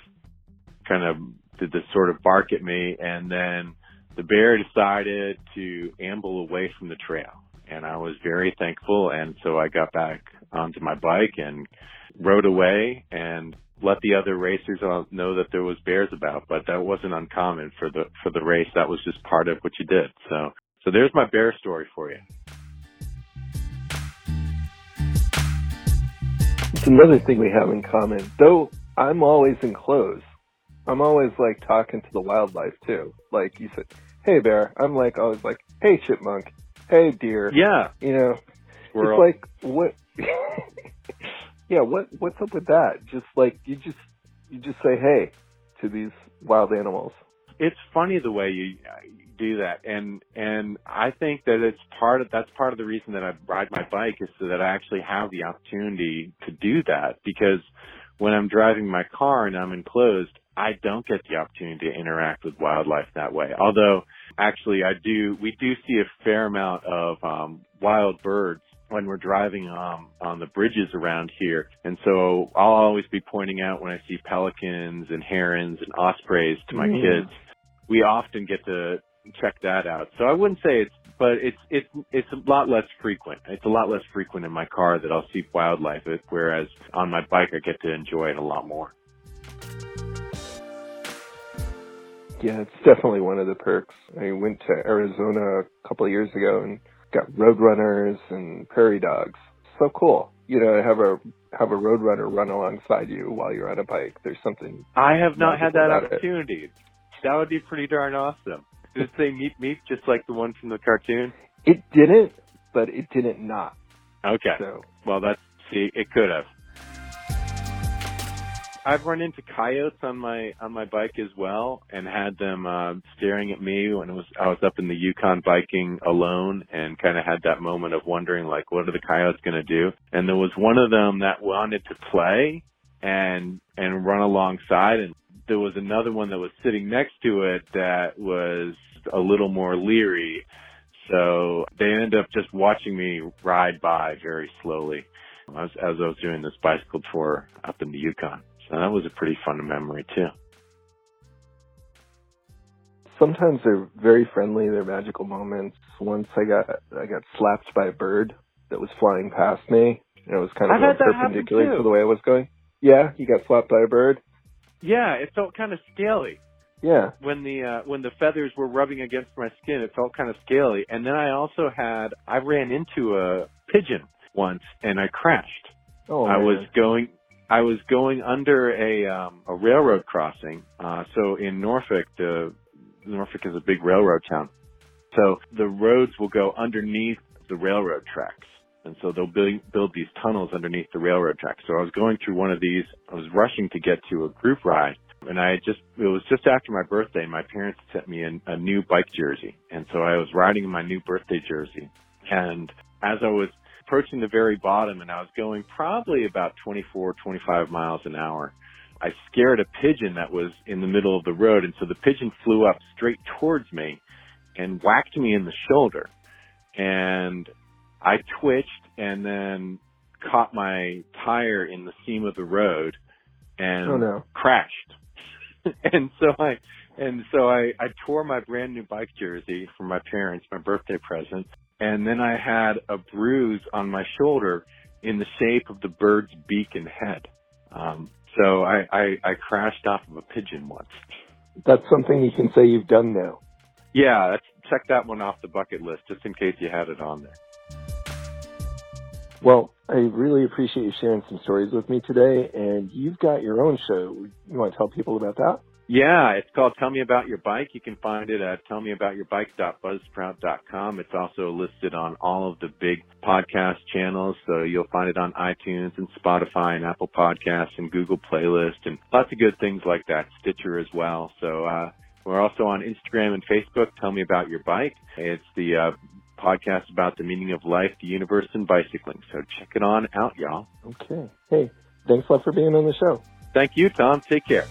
kind of did this sort of bark at me, and then the bear decided to amble away from the trail and I was very thankful. And so I got back onto my bike and rode away and let the other racers know that there was bears about. But that wasn't uncommon for the for the race. That was just part of what you did. So so there's my bear story for you. It's another thing we have in common. Though I'm always in clothes. I'm always like talking to the wildlife too. Like you said, hey bear. I'm like always like, hey chipmunk hey deer. Yeah. You know, Squirrel. it's like what? yeah, what what's up with that? Just like you just you just say hey to these wild animals. It's funny the way you do that, and and I think that it's part of that's part of the reason that I ride my bike is so that I actually have the opportunity to do that because when I'm driving my car and I'm enclosed, I don't get the opportunity to interact with wildlife that way. Although actually I do, we do see a fair amount of um, wild birds when we're driving um, on the bridges around here. And so I'll always be pointing out when I see pelicans and herons and ospreys to my mm. kids. We often get to check that out. So I wouldn't say it's, but it's it's it's a lot less frequent. It's a lot less frequent in my car that I'll see wildlife, whereas on my bike I get to enjoy it a lot more. Yeah, it's definitely one of the perks. I went to Arizona a couple of years ago and got roadrunners and prairie dogs. So cool. You know, have a have a roadrunner run alongside you while you're on a bike. There's something. I have not had that opportunity. It. That would be pretty darn awesome. Did it say meet meet just like the one from the cartoon? It didn't, but it didn't not. Okay. So well, that's see, it could have. I've run into coyotes on my on my bike as well, and had them uh, staring at me when it was I was up in the Yukon biking alone, and kind of had that moment of wondering like, what are the coyotes going to do? And there was one of them that wanted to play and and run alongside, and there was another one that was sitting next to it that was a little more leery. So they ended up just watching me ride by very slowly as, as I was doing this bicycle tour up in the Yukon. So that was a pretty fun memory too. Sometimes they're very friendly. They're magical moments. Once I got I got slapped by a bird that was flying past me, and it was kind of perpendicular to the way I was going. Yeah, you got slapped by a bird. Yeah, it felt kind of scaly Yeah. when the uh, when the feathers were rubbing against my skin. It felt kind of scaly. And then I also had I ran into a pigeon once and I crashed. Oh, I man. was going I was going under a um a railroad crossing. Uh so in Norfolk the Norfolk is a big railroad town. So the roads will go underneath the railroad tracks. And so they'll build, build these tunnels underneath the railroad tracks. So I was going through one of these. I was rushing to get to a group ride and I just, it was just after my birthday my parents sent me a, a new bike jersey. And so I was riding in my new birthday jersey. And as I was approaching the very bottom and I was going probably about 24, 25 miles an hour, I scared a pigeon that was in the middle of the road. And so the pigeon flew up straight towards me and whacked me in the shoulder. And I twitched and then caught my tire in the seam of the road and Oh, no. crashed. and so I, and so I, I tore my brand new bike jersey from my parents, my birthday present. And then I had a bruise on my shoulder in the shape of the bird's beak and head. Um, so I, I, I crashed off of a pigeon once. That's something you can say you've done now. Yeah, that's, check that one off the bucket list just in case you had it on there. Well, I really appreciate you sharing some stories with me today, and you've got your own show. You want to tell people about that? Yeah, it's called Tell Me About Your Bike. You can find it at tellmeaboutyourbike.buzzsprout.com. It's also listed on all of the big podcast channels. So you'll find it on iTunes and Spotify and Apple Podcasts and Google Playlist and lots of good things like that. Stitcher as well. So, uh, we're also on Instagram and Facebook. Tell me about your bike. It's the, uh, podcast about the meaning of life, the universe, and bicycling. So check it on out, y'all. Okay. Hey, thanks a lot for being on the show. Thank you, Tom. Take care.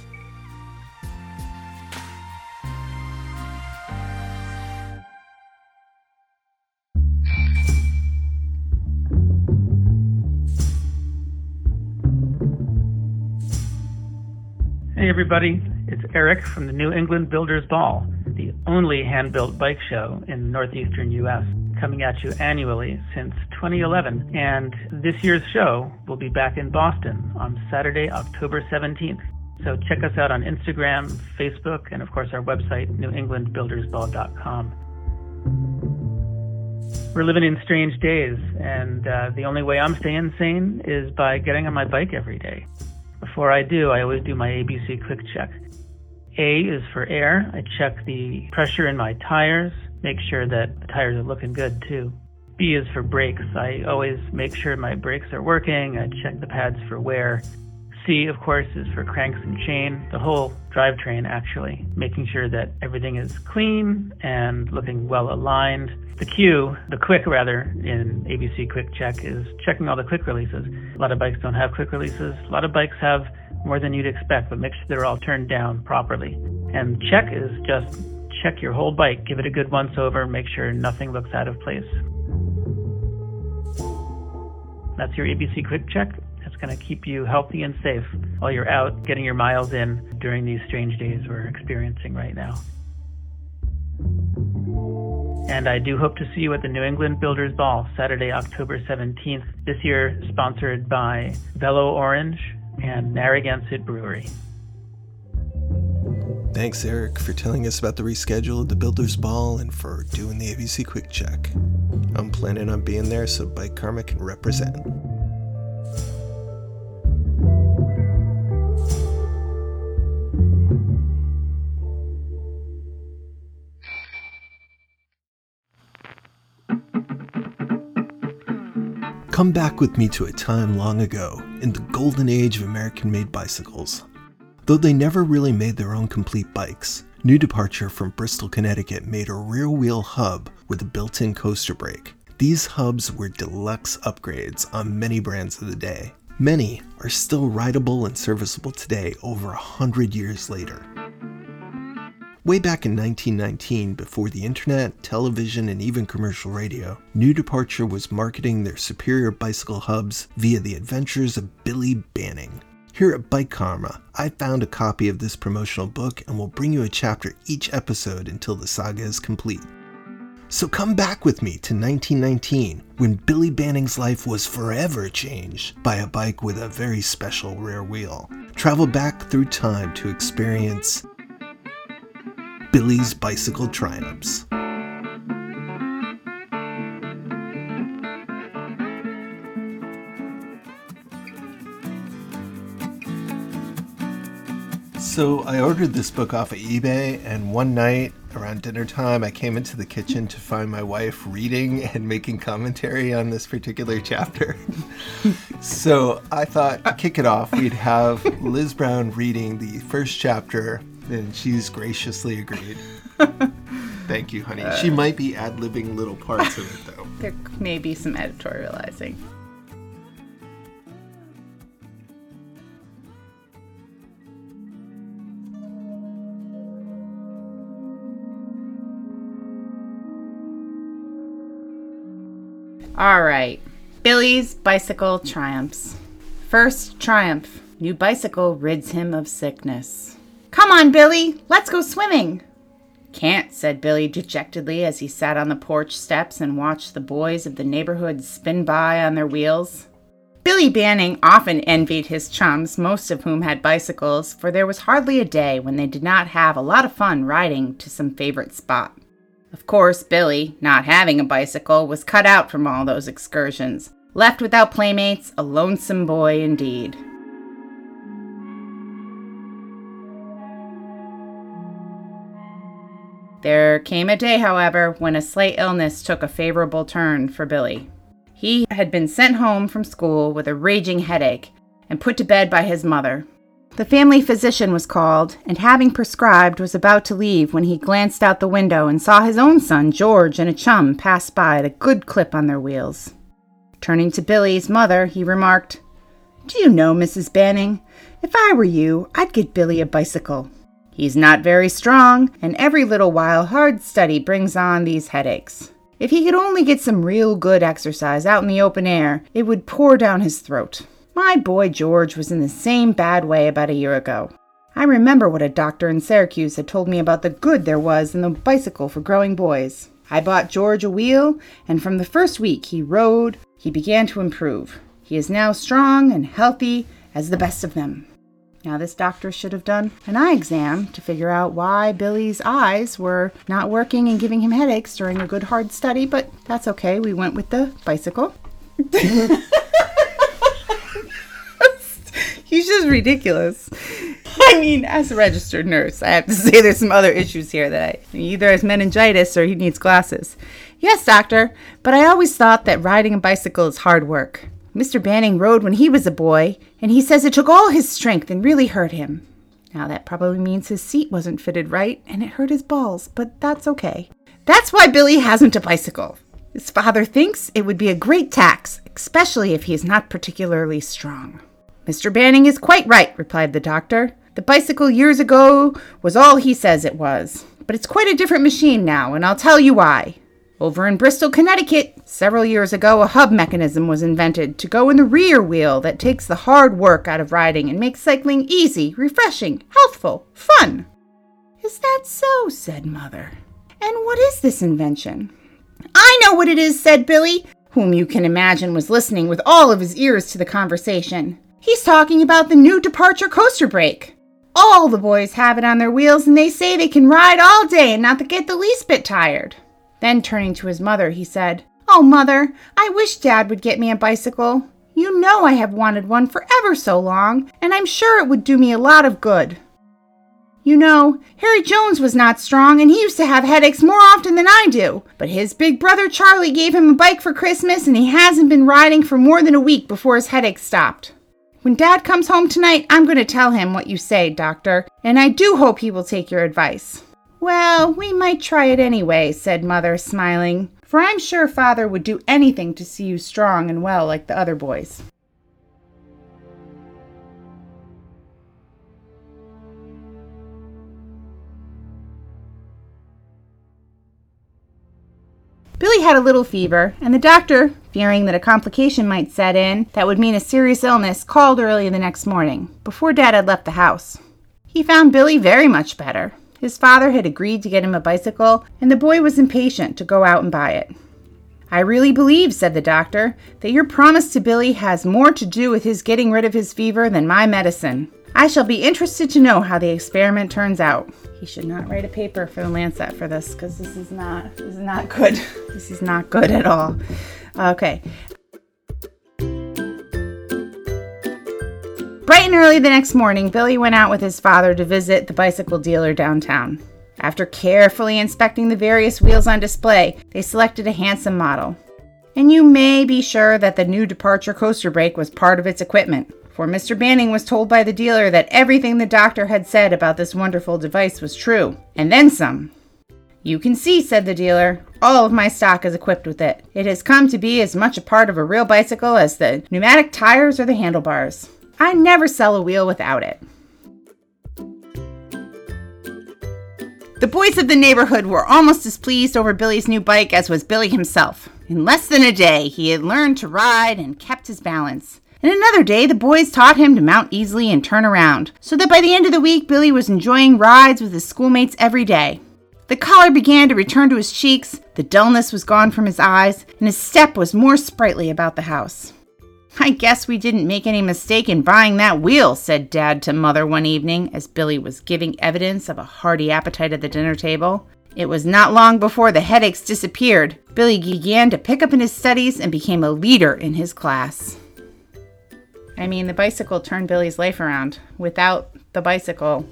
Hey everybody, it's Eric from the New England Builders Ball, the only hand-built bike show in northeastern U.S., coming at you annually since 2011. And this year's show will be back in Boston on Saturday, October 17th. So check us out on Instagram, Facebook, and of course our website, newenglandbuildersball.com. We're living in strange days, and uh, the only way I'm staying sane is by getting on my bike every day. Before I do, I always do my ABC quick check. A is for air. I check the pressure in my tires, make sure that the tires are looking good too. B is for brakes. I always make sure my brakes are working. I check the pads for wear. C, of course, is for cranks and chain, the whole drivetrain actually, making sure that everything is clean and looking well aligned. The Q, the quick rather, in ABC Quick Check is checking all the quick releases. A lot of bikes don't have quick releases. A lot of bikes have more than you'd expect, but make sure they're all turned down properly. And check is just check your whole bike, give it a good once over, make sure nothing looks out of place. That's your ABC Quick Check. That's going to keep you healthy and safe while you're out getting your miles in during these strange days we're experiencing right now. And I do hope to see you at the New England Builders Ball Saturday, October 17th, this year sponsored by Velo Orange and Narragansett Brewery. Thanks, Eric, for telling us about the reschedule of the Builders Ball and for doing the ABC Quick Check. I'm planning on being there so Bike Karma can represent. Come back with me to a time long ago, in the golden age of American made bicycles. Though they never really made their own complete bikes, New Departure from Bristol, Connecticut made a rear wheel hub with a built in coaster brake. These hubs were deluxe upgrades on many brands of the day. Many are still rideable and serviceable today over a hundred years later. Way back in 1919, before the internet, television, and even commercial radio, New Departure was marketing their superior bicycle hubs via the adventures of Billy Banning. Here at Bike Karma, I found a copy of this promotional book and will bring you a chapter each episode until the saga is complete. So come back with me to 1919 when Billy Banning's life was forever changed by a bike with a very special rear wheel. travel back through time to experience Billy's bicycle triumphs. So I ordered this book off of eBay, and one night around dinner time, I came into the kitchen to find my wife reading and making commentary on this particular chapter. so I thought, to kick it off, we'd have Liz Brown reading the first chapter, and she's graciously agreed. Thank you, honey. she might be ad libbing little parts of it, though. There may be some editorializing. All right. Billy's bicycle triumphs. First triumph. New bicycle rids him of sickness. Come on, Billy. Let's go swimming. Can't, said Billy dejectedly as he sat on the porch steps and watched the boys of the neighborhood spin by on their wheels. Billy Banning often envied his chums, most of whom had bicycles, for there was hardly a day when they did not have a lot of fun riding to some favorite spot. Of course, Billy, not having a bicycle, was cut out from all those excursions. Left without playmates, a lonesome boy indeed. There came a day, however, when a slight illness took a favorable turn for Billy. He had been sent home from school with a raging headache and put to bed by his mother, the family physician was called, and having prescribed, was about to leave when he glanced out the window and saw his own son, George, and a chum pass by at a good clip on their wheels. Turning to Billy's mother, he remarked, Do you know, Mrs. Banning, if I were you, I'd get Billy a bicycle. He's not very strong, and every little while hard study brings on these headaches. If he could only get some real good exercise out in the open air, it would pour down his throat. My boy George was in the same bad way about a year ago. I remember what a doctor in Syracuse had told me about the good there was in the bicycle for growing boys. I bought George a wheel, and from the first week he rode, he began to improve. He is now strong and healthy as the best of them. Now, this doctor should have done an eye exam to figure out why Billy's eyes were not working and giving him headaches during a good hard study, but that's okay. We went with the bicycle. He's just ridiculous. I mean, as a registered nurse, I have to say there's some other issues here that I either has meningitis or he needs glasses. Yes, doctor, but I always thought that riding a bicycle is hard work. Mr. Banning rode when he was a boy, and he says it took all his strength and really hurt him. Now, that probably means his seat wasn't fitted right and it hurt his balls, but that's okay. That's why Billy hasn't a bicycle. His father thinks it would be a great tax, especially if he is not particularly strong. Mr. Banning is quite right, replied the doctor. The bicycle years ago was all he says it was. But it's quite a different machine now, and I'll tell you why. Over in Bristol, Connecticut, several years ago, a hub mechanism was invented to go in the rear wheel that takes the hard work out of riding and makes cycling easy, refreshing, healthful, fun. Is that so? said Mother. And what is this invention? I know what it is, said Billy, whom you can imagine was listening with all of his ears to the conversation. He's talking about the new departure coaster brake. All the boys have it on their wheels and they say they can ride all day and not get the least bit tired. Then turning to his mother, he said, Oh, mother, I wish Dad would get me a bicycle. You know I have wanted one for ever so long, and I'm sure it would do me a lot of good. You know, Harry Jones was not strong and he used to have headaches more often than I do, but his big brother Charlie gave him a bike for Christmas and he hasn't been riding for more than a week before his headache stopped. When Dad comes home tonight, I'm going to tell him what you say, Doctor, and I do hope he will take your advice. Well, we might try it anyway, said Mother, smiling, for I'm sure Father would do anything to see you strong and well like the other boys. Billy had a little fever, and the doctor, fearing that a complication might set in that would mean a serious illness, called early the next morning, before Dad had left the house. He found Billy very much better. His father had agreed to get him a bicycle, and the boy was impatient to go out and buy it. I really believe, said the doctor, that your promise to Billy has more to do with his getting rid of his fever than my medicine. I shall be interested to know how the experiment turns out. He should not write a paper for the Lancet for this because this is not this is not good. This is not good at all. Okay. Bright and early the next morning, Billy went out with his father to visit the bicycle dealer downtown. After carefully inspecting the various wheels on display, they selected a handsome model. And you may be sure that the new departure coaster brake was part of its equipment, for Mr. Banning was told by the dealer that everything the doctor had said about this wonderful device was true, and then some. You can see, said the dealer, all of my stock is equipped with it. It has come to be as much a part of a real bicycle as the pneumatic tires or the handlebars. I never sell a wheel without it. The boys of the neighborhood were almost as pleased over Billy's new bike as was Billy himself. In less than a day, he had learned to ride and kept his balance. In another day, the boys taught him to mount easily and turn around, so that by the end of the week, Billy was enjoying rides with his schoolmates every day. The color began to return to his cheeks, the dullness was gone from his eyes, and his step was more sprightly about the house. I guess we didn't make any mistake in buying that wheel, said Dad to Mother one evening as Billy was giving evidence of a hearty appetite at the dinner table. It was not long before the headaches disappeared. Billy began to pick up in his studies and became a leader in his class. I mean, the bicycle turned Billy's life around. Without the bicycle,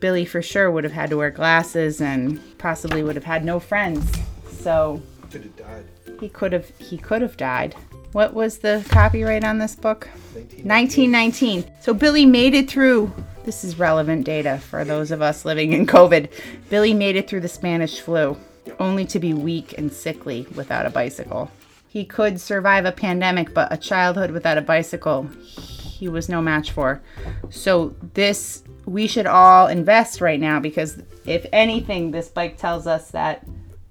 Billy for sure would have had to wear glasses and possibly would have had no friends. So Could have died. he could have he could have died. What was the copyright on this book? 1919. So Billy made it through. This is relevant data for those of us living in COVID. Billy made it through the Spanish flu, only to be weak and sickly without a bicycle. He could survive a pandemic, but a childhood without a bicycle, he was no match for. So this we should all invest right now because if anything, this bike tells us that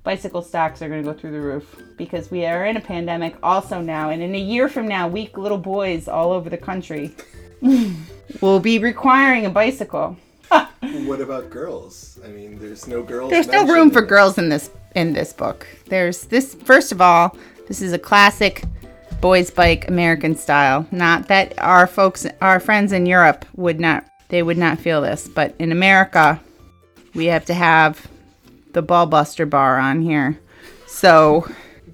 bicycle stocks are going to go through the roof because we are in a pandemic also now and in a year from now weak little boys all over the country will be requiring a bicycle What about girls? I mean, there's no girls. there's no room for girls in this in this book there's this first of all this is a classic boys bike american style not that our folks our friends in europe would not they would not feel this but in america we have to have the ball buster bar on here so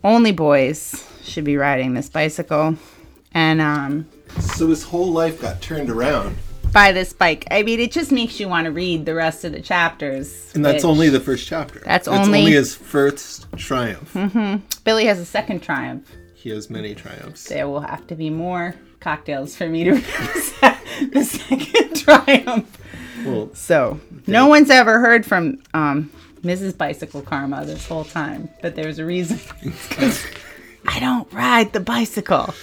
only boys should be riding this bicycle and um So his whole life got turned around, by this bike i mean it just makes you want to read the rest of the chapters and that's only the first chapter. That's only- only his first triumph. Mm-hmm. billy has a second triumph He has many triumphs. there will have to be more cocktails for me to read the second triumph. Well, So, no one's ever heard from um, Mrs. Bicycle Karma this whole time, but there's a reason. I don't ride the bicycle.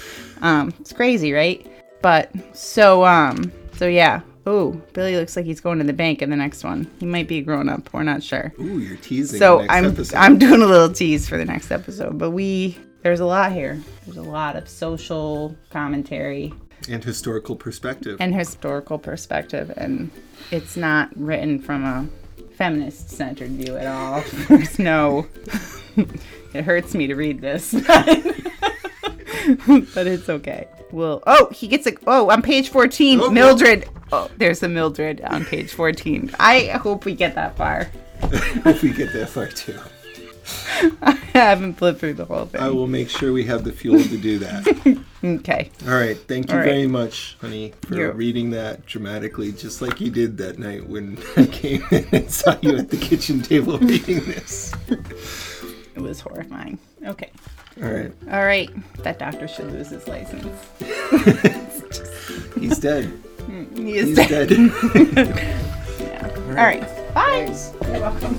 Um, it's crazy, right? But so, um, so yeah. Ooh, Billy looks like he's going to the bank in the next one. He might be a grown up. We're not sure. ooh, you're teasing. So the next I'm episode. I'm doing a little tease for the next episode, but we there's a lot here. There's a lot of social commentary and historical perspective. and historical perspective, and it's not written from a feminist centered view at all. There's no. it hurts me to read this, but it's okay. Well, oh, he gets a oh on page 14, Oh, Mildred. Oh, there's a Mildred on page 14. I hope we get that far. if we get that far too, I haven't flipped through the whole thing. I will make sure we have the fuel to do that. Okay. All right, thank you All right. very much, honey, for You're- reading that dramatically, just like you did that night when I came in and saw you at the kitchen table reading this. It was horrifying. Okay. All right, All right. That doctor should lose his license. he's dead. Mm, he is He's dead. dead. Yeah. All right. Bye. Thanks. You're welcome.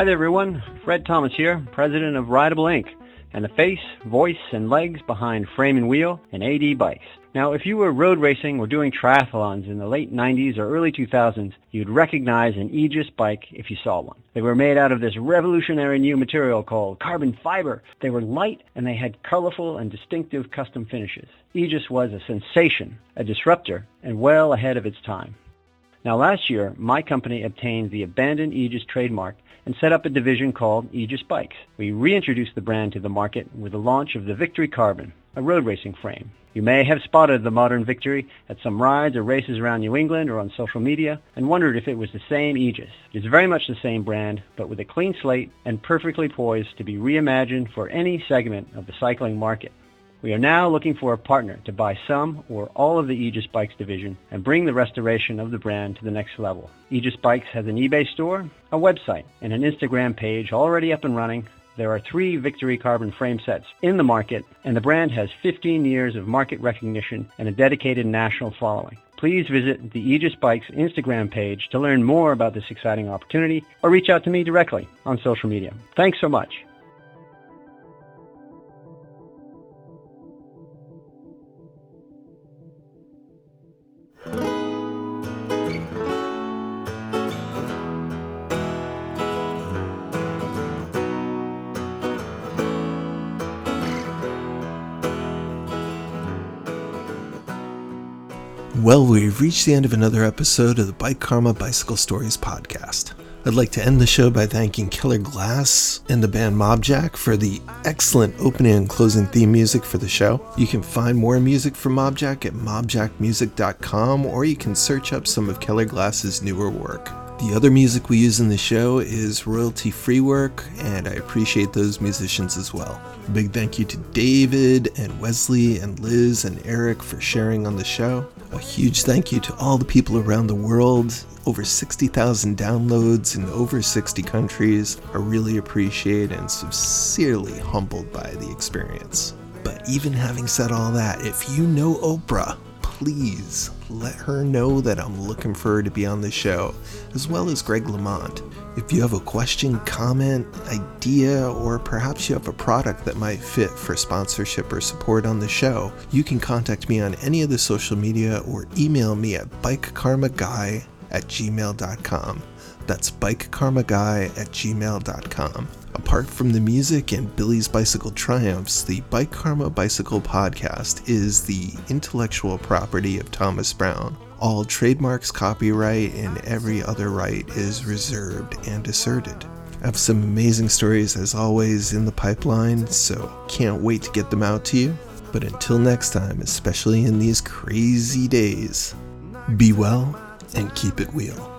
Hi there, everyone. Fred Thomas here, president of Rideable Inc., and the face, voice, and legs behind Frame and Wheel and Aegis Bikes. Now, if you were road racing or doing triathlons in the late 90s or early 2000s, you'd recognize an Aegis bike if you saw one. They were made out of this revolutionary new material called carbon fiber. They were light and they had colorful and distinctive custom finishes. Aegis was a sensation, a disruptor, and well ahead of its time. Now last year, my company obtained the abandoned Aegis trademark and set up a division called Aegis Bikes. We reintroduced the brand to the market with the launch of the Victory Carbon, a road racing frame. You may have spotted the modern Victory at some rides or races around New England or on social media and wondered if it was the same Aegis. It is very much the same brand, but with a clean slate and perfectly poised to be reimagined for any segment of the cycling market. We are now looking for a partner to buy some or all of the Aegis Bikes division and bring the restoration of the brand to the next level. Aegis Bikes has an eBay store, a website, and an Instagram page already up and running there are three Victory carbon frame sets in the market, and the brand has 15 years of market recognition and a dedicated national following. Please visit the Aegis Bikes Instagram page to learn more about this exciting opportunity or reach out to me directly on social media. Thanks so much. Well, we've reached the end of another episode of the Bike Karma Bicycle Stories podcast. I'd like to end the show by thanking Killer Glass and the band Mobjack for the excellent opening and closing theme music for the show. You can find more music from Mobjack at mobjackmusic.com or you can search up some of Killer Glass's newer work. The other music we use in the show is royalty free work, and I appreciate those musicians as well. A big thank you to David and Wesley and Liz and Eric for sharing on the show. A huge thank you to all the people around the world. Over 60,000 downloads in over 60 countries. I really appreciate and sincerely humbled by the experience. But even having said all that, if you know Oprah, please let her know that I'm looking for her to be on the show, as well as Greg LeMond. If you have a question, comment, idea, or perhaps you have a product that might fit for sponsorship or support on the show, you can contact me on any of the social media or email me at bikekarmaguy at gmail.com. That's bikekarmaguy at gmail.com. Apart from the music and Billy's Bicycle Triumphs, the Bike Karma Bicycle podcast is the intellectual property of Thomas Brown. All trademarks, copyright, and every other right is reserved and asserted. I have some amazing stories as always in the pipeline, so can't wait to get them out to you. But until next time, especially in these crazy days, be well and keep it wheel.